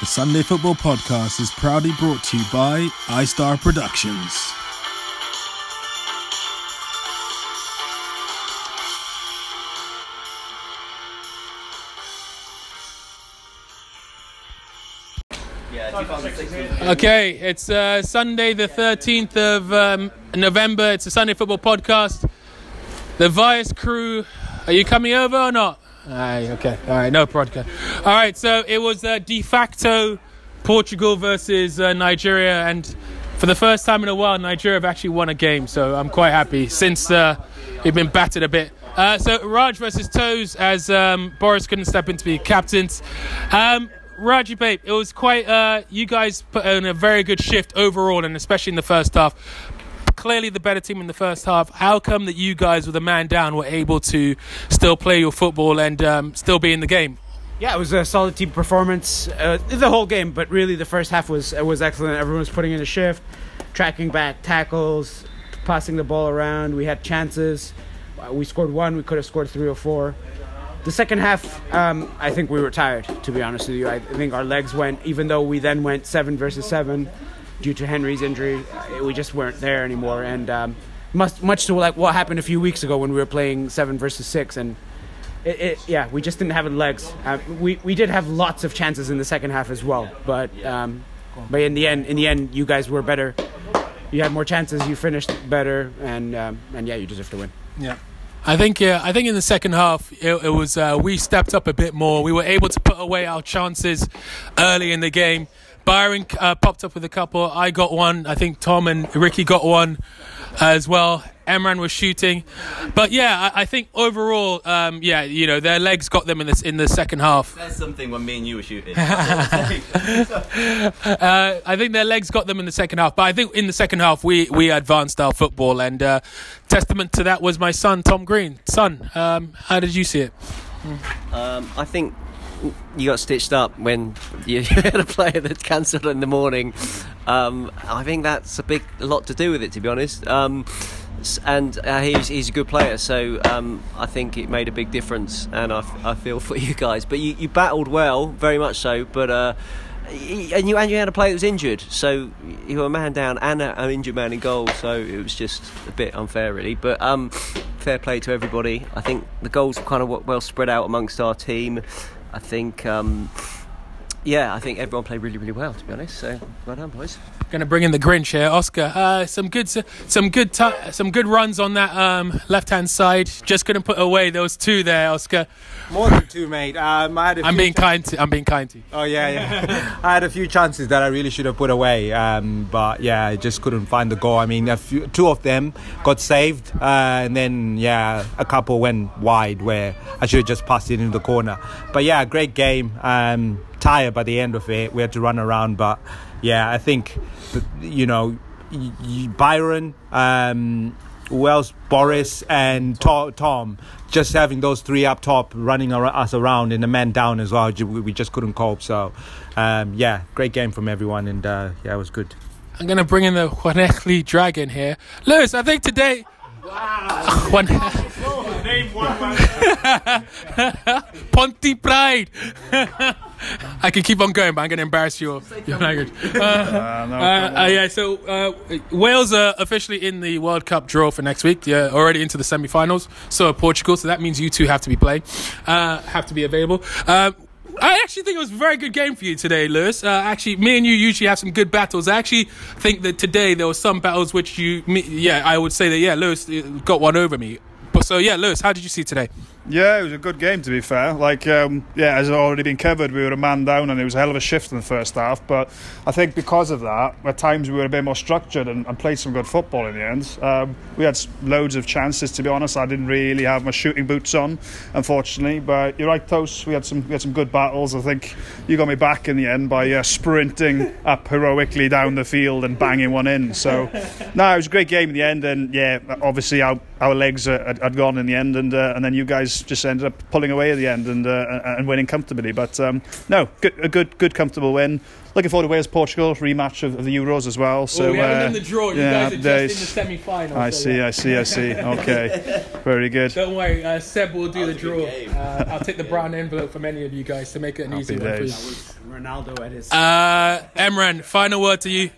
The Sunday Football Podcast is proudly brought to you by iStar Productions. Okay, it's uh, Sunday, the 13th of um, November. It's a Sunday Football Podcast. The Vice crew, are you coming over or not? Aye, okay, all right, no podcast. All right, so it was uh, de facto Portugal versus uh, Nigeria, and for the first time in a while, Nigeria have actually won a game, so I'm quite happy since uh, we've been battered a bit. Uh, so Raj versus Toes, as um, Boris couldn't step in to be captains. Um, Raji babe, it was quite. Uh, you guys put in a very good shift overall, and especially in the first half. Clearly, the better team in the first half. How come that you guys, with a man down, were able to still play your football and um, still be in the game? Yeah, it was a solid team performance uh, the whole game, but really the first half was was excellent. Everyone was putting in a shift, tracking back tackles, passing the ball around. We had chances. We scored one. We could have scored three or four. The second half, um, I think we were tired. To be honest with you, I think our legs went. Even though we then went seven versus seven, due to Henry's injury, uh, we just weren't there anymore. And um, much much to like what happened a few weeks ago when we were playing seven versus six and it, it, yeah, we just didn't have the legs. Uh, we we did have lots of chances in the second half as well, but um, but in the end, in the end, you guys were better. You had more chances. You finished better, and um, and yeah, you deserve to win. Yeah. I think yeah, I think in the second half it, it was uh, we stepped up a bit more. We were able to put away our chances early in the game. Byron uh, popped up with a couple. I got one. I think Tom and Ricky got one as well. Emran was shooting, but yeah, I, I think overall, um, yeah, you know, their legs got them in this in the second half. There's something when me and you were shooting. Uh, I think their legs got them in the second half, but I think in the second half we we advanced our football, and uh, testament to that was my son Tom Green. Son, um, how did you see it? um, I think you got stitched up when you had a player that cancelled in the morning. Um, I think that's a big a lot to do with it, to be honest. Um, and uh, he's, he's a good player, so um, I think it made a big difference. And I, feel for you guys, but you, you battled well, very much so. But uh, and you and you had a player that was injured, so you were a man down and an injured man in goal. So it was just a bit unfair, really. But um, fair play to everybody. I think the goals were kind of well spread out amongst our team. I think, um, yeah, I think everyone played really, really well. To be honest, so well done, boys. Going to bring in the Grinch here, Oscar. Uh, some good, some good, ti some good runs on that um, left-hand side. Just couldn't put away those two there, Oscar. More than two, mate. Um, I had a I'm few being kind to. I'm being kind to. you. Oh yeah, yeah. I had a few chances that I really should have put away, um, but yeah, I just couldn't find the goal. I mean, a few, two of them got saved, uh, and then yeah, a couple went wide where I should have just passed it into the corner. But yeah, great game. Um, tired by the end of it. We had to run around, but yeah, I think you know y- y- Byron. Um, who else? Boris and To- Tom. Just having those three up top running us around and the men down as well. We we just couldn't cope. So, um, yeah, great game from everyone, and uh, yeah, it was good. I'm going to bring in the Juanekli Dragon here, Lewis. I think today. Wow. Juan- Pontypridd. I can keep on going, but I'm going to embarrass your, your language. Uh, uh, uh, yeah, so uh, Wales are officially in the World Cup draw for next week. Yeah, already into the semi-finals. So are Portugal. So that means you two have to be playing, uh, have to be available. Uh, I actually think it was a very good game for you today, Lewis. Uh, actually, me and you usually have some good battles. I actually think that today there were some battles which you, me, yeah, I would say that yeah, Lewis uh, got one over me. But so yeah, Lewis, how did you see today? Yeah, it was a good game to be fair. Like, um, yeah, as already been covered, we were a man down and it was a hell of a shift in the first half. But I think because of that, at times we were a bit more structured and, and played some good football in the end. Um, we had loads of chances, to be honest. I didn't really have my shooting boots on, unfortunately. But you're right, Toast. We had some we had some good battles. I think you got me back in the end by uh, sprinting up heroically down the field and banging one in. So, no, it was a great game in the end. And yeah, obviously our our legs had, had gone in the end, and uh, and then you guys just ended up pulling away at the end and uh, and winning comfortably. But um, no, good, a good good comfortable win. Looking forward to Wales Portugal rematch of, of the Euros as well. So uh, yeah, there's- semi-finals. I see, I see, I see. Okay, very good. Don't worry, uh, Seb will do the That was a draw. Uh, I'll take the brown envelope from any of you guys to make it an easy Happy one for you. days. Ronaldo at his. Uh, Emran, final word to you.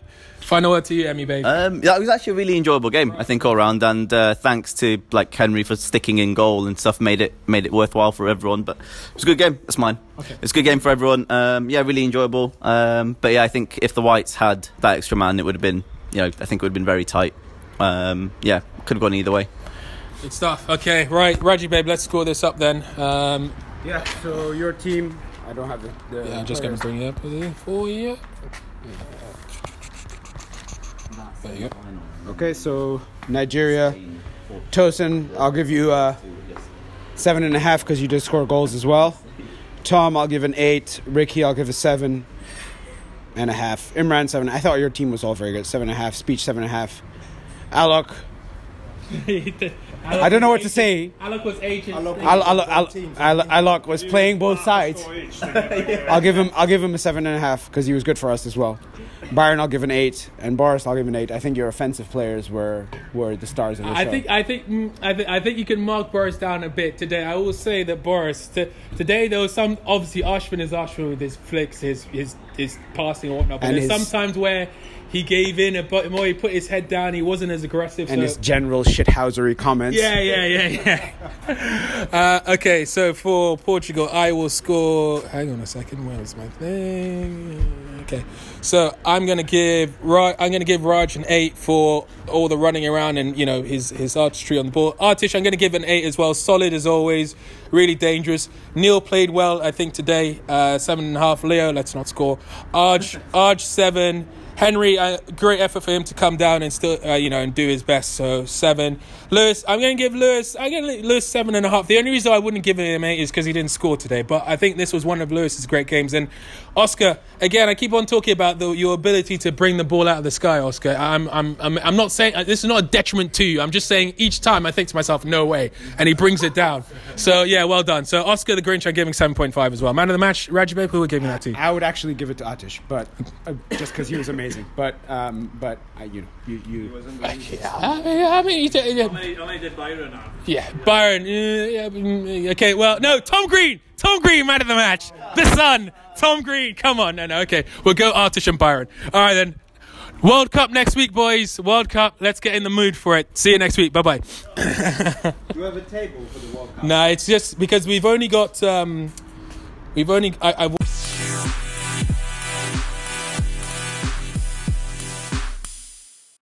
Final word to you, Emmy, babe. Um, yeah, it was actually a really enjoyable game, I think, all round. And uh, thanks to like Henry for sticking in goal and stuff, made it made it worthwhile for everyone. But it was a good game. That's mine. Okay. It's a good game for everyone. Um, yeah, really enjoyable. Um, but yeah, I think if the Whites had that extra man, it would have been, you know, I think it would have been very tight. Um, yeah, could have gone either way. Good stuff. Okay, right, Raji, babe, let's score this up then. Um, yeah. So your team. I don't have the. the yeah, I'm just going to bring it up with you for you. There you go. Okay, so Nigeria, Tosin, I'll give you uh, seven and a half because you did score goals as well. Tom, I'll give an eight. Ricky, I'll give a seven and a half. Imran, seven. I thought your team was all very good. Seven and a half. Speech, seven and a half. Alok, I don't know what to say. Alec was agent. Al- Al- Al- Al- Alok was playing both sides. I'll give him. I'll give him a seven and a half because he was good for us as well. Byron, I'll give an eight, and Boris, I'll give an eight. I think your offensive players were were the stars of the I show. think I think mm, I think I think you can mark Boris down a bit today. I will say that Boris t- today there was some obviously Ashwin is Ashwin with his flicks, his his his passing and whatnot. But And there's his- sometimes where he gave in a bit more. He put his head down. He wasn't as aggressive. and so. his general shithousery comments. yeah, yeah, yeah, yeah. uh, okay, so for Portugal, I will score. Hang on a second. Where's my thing? Okay, so I'm gonna give Raj. I'm gonna give Raj an eight for all the running around and you know his his artistry on the ball. Artish, I'm gonna give an eight as well. Solid as always. Really dangerous. Neil played well, I think today. Uh, seven and a half. Leo, let's not score. Arj, Arj seven. Henry, uh, great effort for him to come down and still, uh, you know, and do his best. So seven. Lewis, I'm going to give Lewis. I'm going to Lewis seven and a half. The only reason I wouldn't give him eight is because he didn't score today. But I think this was one of Lewis's great games. And Oscar, again, I keep on talking about the, your ability to bring the ball out of the sky, Oscar. I'm, I'm, I'm, I'm not saying uh, this is not a detriment to you. I'm just saying each time I think to myself, no way, and he brings it down. So yeah, well done. So Oscar the Grinch, I'm giving seven point five as well. Man of the match, Rajibab, who would give giving that to? I would actually give it to Atish, but uh, just because he was amazing. But um, but uh, you know, you you. I mean, I mean, you- yeah. only did Byron now. Yeah, Byron. uh, yeah, mm, okay, well, no, Tom Green. Tom Green, man of the match. The Sun. Tom Green. Come on, no, no. Okay, we'll go Artish and Byron. All right then. World Cup next week, boys. World Cup. Let's get in the mood for it. See you next week. Bye bye. Do you have a table for the World Cup? Nah, it's just because we've only got um, we've only I. I